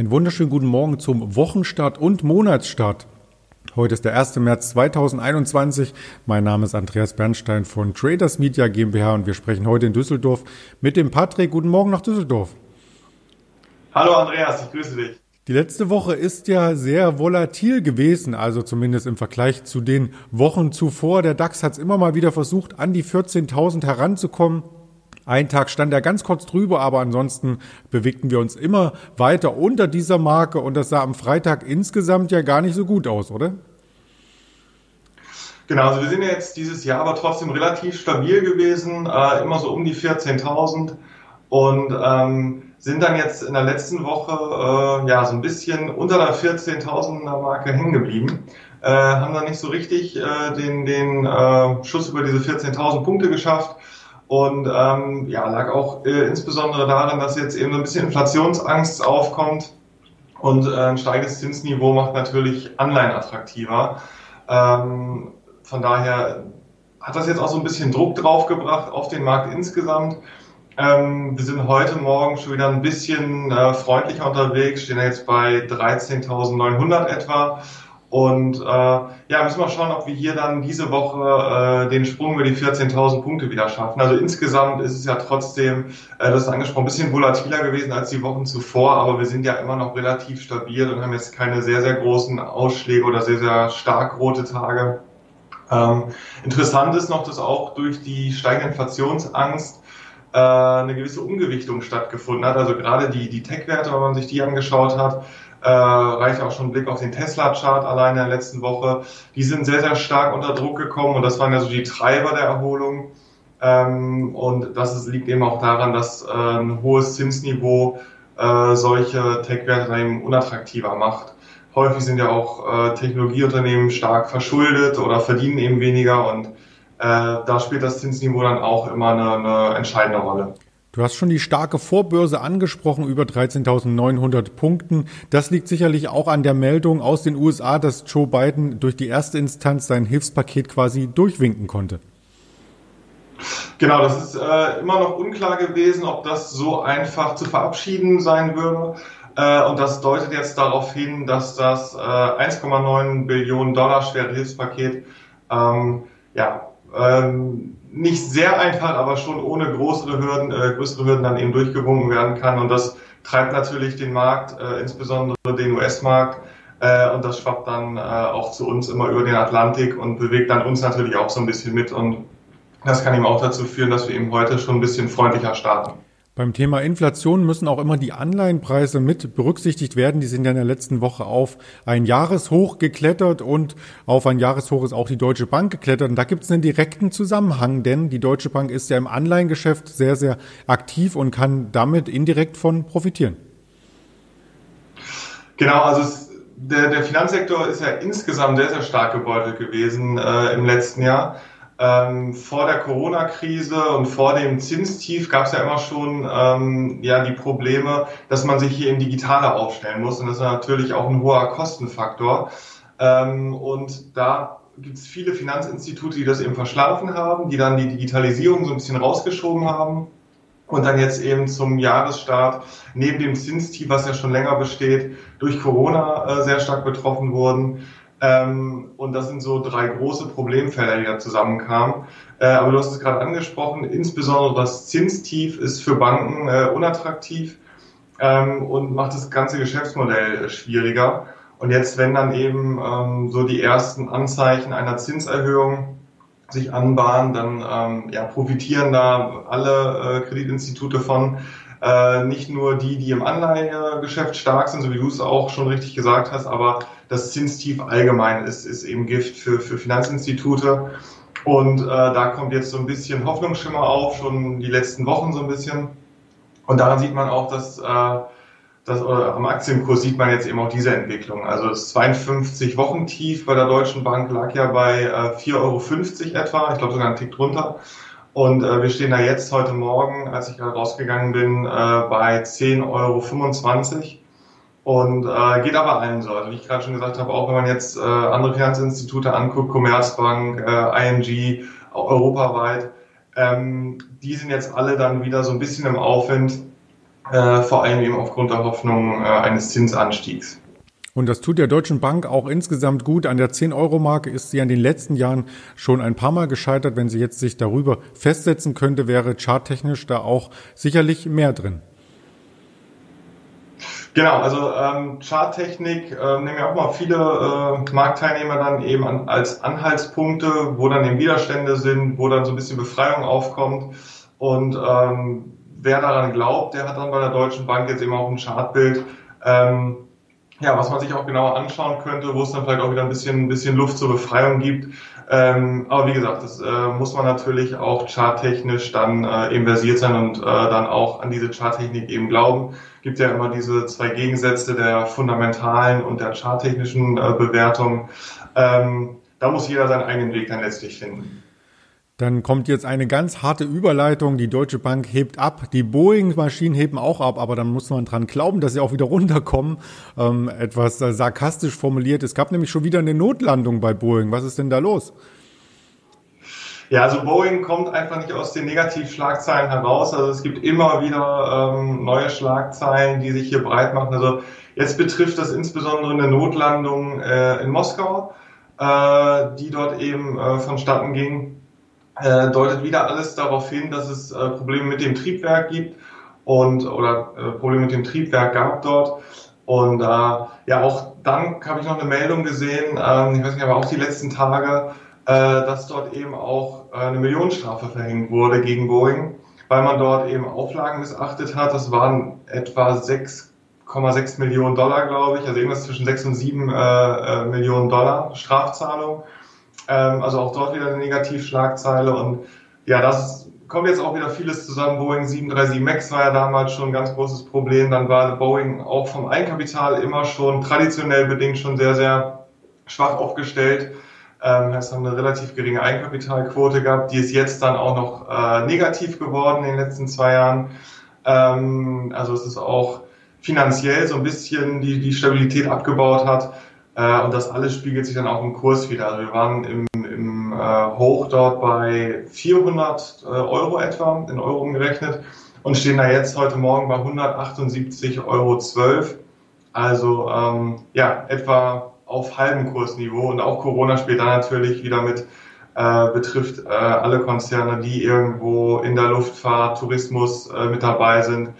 Einen wunderschönen guten Morgen zum Wochenstart und Monatsstart. Heute ist der 1. März 2021. Mein Name ist Andreas Bernstein von Traders Media GmbH und wir sprechen heute in Düsseldorf mit dem Patrick. Guten Morgen nach Düsseldorf. Hallo Andreas, ich grüße dich. Die letzte Woche ist ja sehr volatil gewesen, also zumindest im Vergleich zu den Wochen zuvor. Der DAX hat es immer mal wieder versucht, an die 14.000 heranzukommen. Ein Tag stand er ganz kurz drüber, aber ansonsten bewegten wir uns immer weiter unter dieser Marke und das sah am Freitag insgesamt ja gar nicht so gut aus, oder? Genau, also wir sind jetzt dieses Jahr aber trotzdem relativ stabil gewesen, äh, immer so um die 14.000 und ähm, sind dann jetzt in der letzten Woche äh, ja so ein bisschen unter der 14.000er Marke hängen geblieben. Äh, haben dann nicht so richtig äh, den, den äh, Schuss über diese 14.000 Punkte geschafft. Und ähm, ja, lag auch äh, insbesondere daran, dass jetzt eben so ein bisschen Inflationsangst aufkommt und äh, ein steigendes Zinsniveau macht natürlich Anleihen attraktiver. Ähm, von daher hat das jetzt auch so ein bisschen Druck draufgebracht auf den Markt insgesamt. Ähm, wir sind heute Morgen schon wieder ein bisschen äh, freundlicher unterwegs, stehen jetzt bei 13.900 etwa. Und äh, ja, müssen wir schauen, ob wir hier dann diese Woche äh, den Sprung über die 14.000 Punkte wieder schaffen. Also insgesamt ist es ja trotzdem, äh, das ist angesprochen, ein bisschen volatiler gewesen als die Wochen zuvor, aber wir sind ja immer noch relativ stabil und haben jetzt keine sehr, sehr großen Ausschläge oder sehr, sehr stark rote Tage. Ähm, interessant ist noch, dass auch durch die steigende Inflationsangst äh, eine gewisse Umgewichtung stattgefunden hat. Also gerade die, die Tech-Werte, wenn man sich die angeschaut hat, äh, reicht auch schon ein Blick auf den Tesla-Chart allein in der letzten Woche. Die sind sehr, sehr stark unter Druck gekommen und das waren ja so die Treiber der Erholung. Ähm, und das ist, liegt eben auch daran, dass äh, ein hohes Zinsniveau äh, solche Tech-Werte eben unattraktiver macht. Häufig sind ja auch äh, Technologieunternehmen stark verschuldet oder verdienen eben weniger und äh, da spielt das Zinsniveau dann auch immer eine, eine entscheidende Rolle. Du hast schon die starke Vorbörse angesprochen, über 13.900 Punkten. Das liegt sicherlich auch an der Meldung aus den USA, dass Joe Biden durch die erste Instanz sein Hilfspaket quasi durchwinken konnte. Genau, das ist äh, immer noch unklar gewesen, ob das so einfach zu verabschieden sein würde. Äh, und das deutet jetzt darauf hin, dass das äh, 1,9 Billionen Dollar schwere Hilfspaket ähm, ja, ähm, nicht sehr einfach, aber schon ohne größere Hürden, äh, größere Hürden dann eben durchgewunken werden kann. Und das treibt natürlich den Markt, äh, insbesondere den US-Markt, äh, und das schwappt dann äh, auch zu uns immer über den Atlantik und bewegt dann uns natürlich auch so ein bisschen mit. Und das kann eben auch dazu führen, dass wir eben heute schon ein bisschen freundlicher starten. Beim Thema Inflation müssen auch immer die Anleihenpreise mit berücksichtigt werden. Die sind ja in der letzten Woche auf ein Jahreshoch geklettert und auf ein Jahreshoch ist auch die Deutsche Bank geklettert. Und da gibt es einen direkten Zusammenhang, denn die Deutsche Bank ist ja im Anleihengeschäft sehr, sehr aktiv und kann damit indirekt von profitieren. Genau, also es, der, der Finanzsektor ist ja insgesamt sehr, sehr stark gebeutelt gewesen äh, im letzten Jahr. Ähm, vor der Corona-Krise und vor dem Zinstief gab es ja immer schon ähm, ja die Probleme, dass man sich hier im Digitale aufstellen muss und das ist natürlich auch ein hoher Kostenfaktor. Ähm, und da gibt es viele Finanzinstitute, die das eben verschlafen haben, die dann die Digitalisierung so ein bisschen rausgeschoben haben und dann jetzt eben zum Jahresstart neben dem Zinstief, was ja schon länger besteht, durch Corona äh, sehr stark betroffen wurden. Ähm, und das sind so drei große Problemfelder, die da zusammenkamen. Äh, aber du hast es gerade angesprochen, insbesondere das Zinstief ist für Banken äh, unattraktiv ähm, und macht das ganze Geschäftsmodell schwieriger. Und jetzt, wenn dann eben ähm, so die ersten Anzeichen einer Zinserhöhung sich anbahnen, dann ähm, ja, profitieren da alle äh, Kreditinstitute von. Äh, nicht nur die, die im Anleihegeschäft stark sind, so wie du es auch schon richtig gesagt hast, aber das Zinstief allgemein ist, ist eben Gift für, für Finanzinstitute. Und äh, da kommt jetzt so ein bisschen Hoffnungsschimmer auf, schon die letzten Wochen so ein bisschen. Und daran sieht man auch, dass, äh, dass oder am Aktienkurs sieht man jetzt eben auch diese Entwicklung. Also das 52-Wochen-Tief bei der Deutschen Bank lag ja bei äh, 4,50 Euro etwa, ich glaube sogar einen Tick drunter. Und äh, wir stehen da jetzt heute Morgen, als ich gerade rausgegangen bin, äh, bei 10,25 Euro. Und äh, geht aber allen so. Also wie ich gerade schon gesagt habe, auch wenn man jetzt äh, andere Finanzinstitute anguckt, Commerzbank, äh, ING, europaweit, ähm, die sind jetzt alle dann wieder so ein bisschen im Aufwind. äh, vor allem eben aufgrund der Hoffnung äh, eines Zinsanstiegs. Und das tut der Deutschen Bank auch insgesamt gut. An der 10-Euro-Marke ist sie in den letzten Jahren schon ein paar Mal gescheitert. Wenn sie jetzt sich darüber festsetzen könnte, wäre charttechnisch da auch sicherlich mehr drin. Genau, also ähm, Charttechnik äh, nehmen ja auch mal viele äh, Marktteilnehmer dann eben an, als Anhaltspunkte, wo dann eben Widerstände sind, wo dann so ein bisschen Befreiung aufkommt. Und ähm, wer daran glaubt, der hat dann bei der Deutschen Bank jetzt eben auch ein Chartbild, ähm, ja, was man sich auch genauer anschauen könnte, wo es dann vielleicht auch wieder ein bisschen, ein bisschen Luft zur Befreiung gibt. Ähm, aber wie gesagt, das äh, muss man natürlich auch charttechnisch dann äh, eben versiert sein und äh, dann auch an diese Charttechnik eben glauben. Gibt ja immer diese zwei Gegensätze der fundamentalen und der charttechnischen äh, Bewertung. Ähm, da muss jeder seinen eigenen Weg dann letztlich finden. Dann kommt jetzt eine ganz harte Überleitung. Die Deutsche Bank hebt ab. Die Boeing-Maschinen heben auch ab, aber dann muss man dran glauben, dass sie auch wieder runterkommen. Ähm, etwas äh, sarkastisch formuliert. Es gab nämlich schon wieder eine Notlandung bei Boeing. Was ist denn da los? Ja, also Boeing kommt einfach nicht aus den Negativschlagzeilen heraus. Also es gibt immer wieder ähm, neue Schlagzeilen, die sich hier breit machen. Also jetzt betrifft das insbesondere eine Notlandung äh, in Moskau, äh, die dort eben äh, vonstatten ging äh, deutet wieder alles darauf hin, dass es äh, Probleme mit dem Triebwerk gibt und oder äh, Probleme mit dem Triebwerk gab dort. Und äh, ja, auch dann habe ich noch eine Meldung gesehen, äh, ich weiß nicht, aber auch die letzten Tage, äh, dass dort eben auch äh, eine Millionenstrafe verhängt wurde gegen Boeing, weil man dort eben Auflagen missachtet hat. Das waren etwa 6,6 Millionen Dollar, glaube ich, also irgendwas zwischen 6 und 7 äh, äh, Millionen Dollar Strafzahlung. Ähm, also auch dort wieder eine Negativschlagzeile. Und ja, das kommt jetzt auch wieder vieles zusammen. Boeing 737 MAX war ja damals schon ein ganz großes Problem. Dann war Boeing auch vom Eigenkapital immer schon traditionell bedingt schon sehr, sehr schwach aufgestellt. Ähm, heißt, haben eine relativ geringe Eigenkapitalquote gehabt. Die ist jetzt dann auch noch äh, negativ geworden in den letzten zwei Jahren. Ähm, also es ist auch finanziell so ein bisschen die, die Stabilität abgebaut hat. Äh, und das alles spiegelt sich dann auch im Kurs wieder. Also wir waren im, im äh, Hoch dort bei 400 äh, Euro etwa, in Euro umgerechnet, und stehen da jetzt heute Morgen bei 178,12 Euro. Also ähm, ja, etwa auf halbem Kursniveau. Und auch Corona spielt da natürlich wieder mit, äh, betrifft äh, alle Konzerne, die irgendwo in der Luftfahrt, Tourismus äh, mit dabei sind.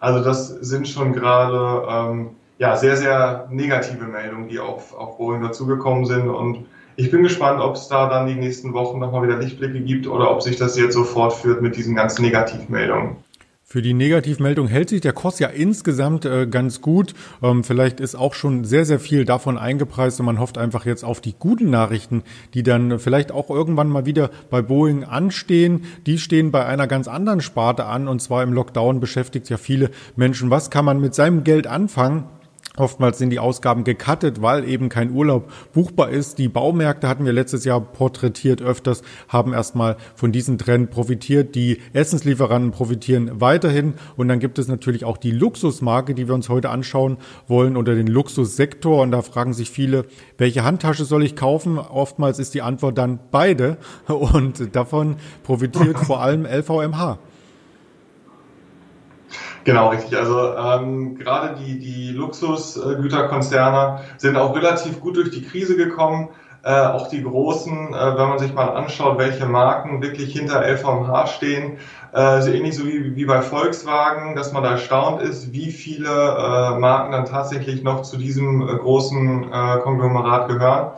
Also das sind schon gerade ähm, ja, sehr, sehr negative Meldungen, die auf, auf Boeing dazugekommen sind. Und ich bin gespannt, ob es da dann die nächsten Wochen nochmal wieder Lichtblicke gibt oder ob sich das jetzt so fortführt mit diesen ganzen Negativmeldungen. Für die Negativmeldung hält sich der Kurs ja insgesamt äh, ganz gut. Ähm, vielleicht ist auch schon sehr, sehr viel davon eingepreist und man hofft einfach jetzt auf die guten Nachrichten, die dann vielleicht auch irgendwann mal wieder bei Boeing anstehen. Die stehen bei einer ganz anderen Sparte an und zwar im Lockdown beschäftigt ja viele Menschen. Was kann man mit seinem Geld anfangen? Oftmals sind die Ausgaben gecuttet, weil eben kein Urlaub buchbar ist. Die Baumärkte hatten wir letztes Jahr porträtiert öfters, haben erstmal von diesem Trend profitiert. Die Essenslieferanten profitieren weiterhin. Und dann gibt es natürlich auch die Luxusmarke, die wir uns heute anschauen wollen, oder den Luxussektor. Und da fragen sich viele, welche Handtasche soll ich kaufen? Oftmals ist die Antwort dann beide. Und davon profitiert vor allem LVMH. Genau, richtig. Also ähm, gerade die, die Luxusgüterkonzerne sind auch relativ gut durch die Krise gekommen. Äh, auch die großen, äh, wenn man sich mal anschaut, welche Marken wirklich hinter LVMH stehen, äh, so ähnlich so wie, wie bei Volkswagen, dass man da erstaunt ist, wie viele äh, Marken dann tatsächlich noch zu diesem äh, großen äh, Konglomerat gehören.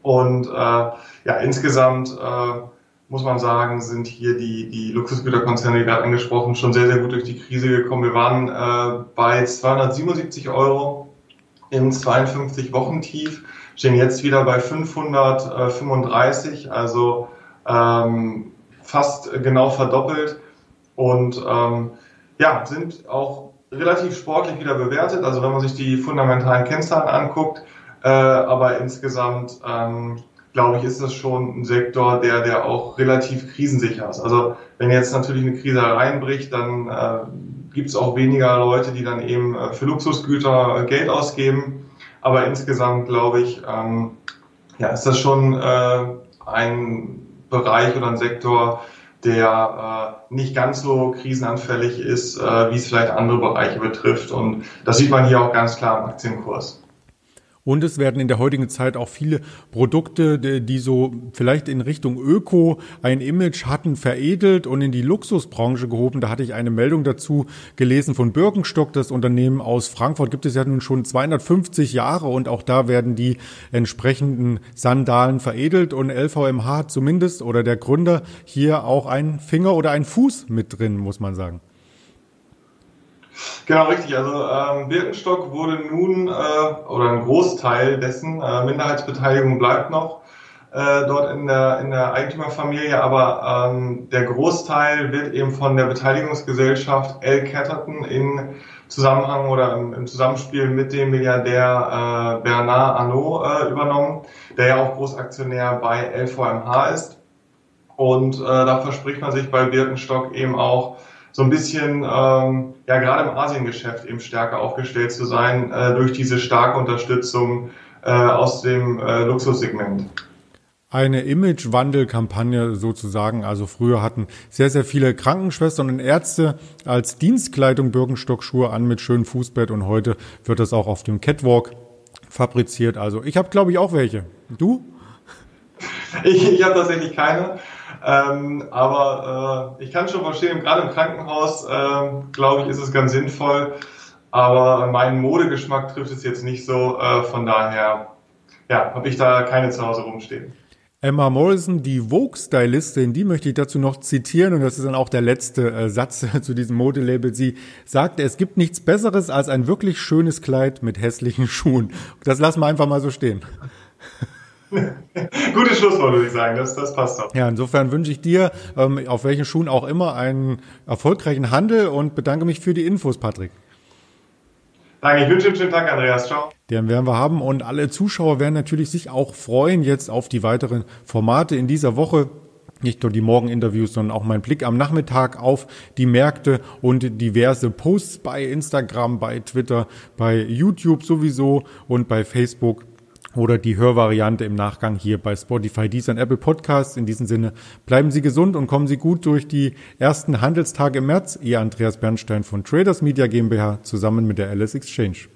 Und äh, ja, insgesamt äh, muss man sagen, sind hier die, die Luxusgüterkonzerne, die gerade angesprochen, schon sehr, sehr gut durch die Krise gekommen. Wir waren äh, bei 277 Euro im 52-Wochen-Tief, stehen jetzt wieder bei 535, also ähm, fast genau verdoppelt und ähm, ja, sind auch relativ sportlich wieder bewertet. Also wenn man sich die fundamentalen Kennzahlen anguckt, äh, aber insgesamt ähm, glaube ich, ist das schon ein Sektor, der, der auch relativ krisensicher ist. Also wenn jetzt natürlich eine Krise reinbricht, dann äh, gibt es auch weniger Leute, die dann eben äh, für Luxusgüter äh, Geld ausgeben. Aber insgesamt glaube ich, ähm, ja, ist das schon äh, ein Bereich oder ein Sektor, der äh, nicht ganz so krisenanfällig ist, äh, wie es vielleicht andere Bereiche betrifft. Und das sieht man hier auch ganz klar im Aktienkurs. Und es werden in der heutigen Zeit auch viele Produkte, die so vielleicht in Richtung Öko ein Image hatten, veredelt und in die Luxusbranche gehoben. Da hatte ich eine Meldung dazu gelesen von Birkenstock. Das Unternehmen aus Frankfurt gibt es ja nun schon 250 Jahre und auch da werden die entsprechenden Sandalen veredelt und LVMH hat zumindest oder der Gründer hier auch einen Finger oder einen Fuß mit drin, muss man sagen. Genau, richtig. Also ähm, Birkenstock wurde nun, äh, oder ein Großteil dessen, äh, Minderheitsbeteiligung bleibt noch äh, dort in der, in der Eigentümerfamilie, aber ähm, der Großteil wird eben von der Beteiligungsgesellschaft L. Catterton in Zusammenhang oder im, im Zusammenspiel mit dem Milliardär äh, Bernard Arnault äh, übernommen, der ja auch Großaktionär bei LVMH ist. Und äh, da verspricht man sich bei Birkenstock eben auch so ein bisschen, ähm, ja gerade im Asiengeschäft eben stärker aufgestellt zu sein äh, durch diese starke Unterstützung äh, aus dem äh, Luxussegment eine Imagewandelkampagne sozusagen. Also früher hatten sehr, sehr viele Krankenschwestern und Ärzte als Dienstkleidung Birkenstock-Schuhe an mit schönem Fußbett und heute wird das auch auf dem Catwalk fabriziert. Also ich habe, glaube ich, auch welche. Du? Ich, ich habe tatsächlich keine. Ähm, aber äh, ich kann schon verstehen, gerade im Krankenhaus, äh, glaube ich, ist es ganz sinnvoll. Aber meinen Modegeschmack trifft es jetzt nicht so. Äh, von daher ja, habe ich da keine zu Hause rumstehen. Emma Morrison, die Vogue-Stylistin, die möchte ich dazu noch zitieren und das ist dann auch der letzte äh, Satz zu diesem Modelabel. Sie sagte, es gibt nichts Besseres als ein wirklich schönes Kleid mit hässlichen Schuhen. Das lassen wir einfach mal so stehen. Gutes Schlusswort, würde ich sagen. Das, das passt doch. Ja, insofern wünsche ich dir, ähm, auf welchen Schuhen auch immer, einen erfolgreichen Handel und bedanke mich für die Infos, Patrick. Danke, ich wünsche einen schönen Tag, Andreas. Ciao. Den werden wir haben und alle Zuschauer werden natürlich sich auch freuen jetzt auf die weiteren Formate in dieser Woche nicht nur die Morgeninterviews, sondern auch mein Blick am Nachmittag auf die Märkte und diverse Posts bei Instagram, bei Twitter, bei YouTube sowieso und bei Facebook oder die Hörvariante im Nachgang hier bei Spotify, Deezer und Apple Podcasts. In diesem Sinne bleiben Sie gesund und kommen Sie gut durch die ersten Handelstage im März. Ihr Andreas Bernstein von Traders Media GmbH zusammen mit der Alice Exchange.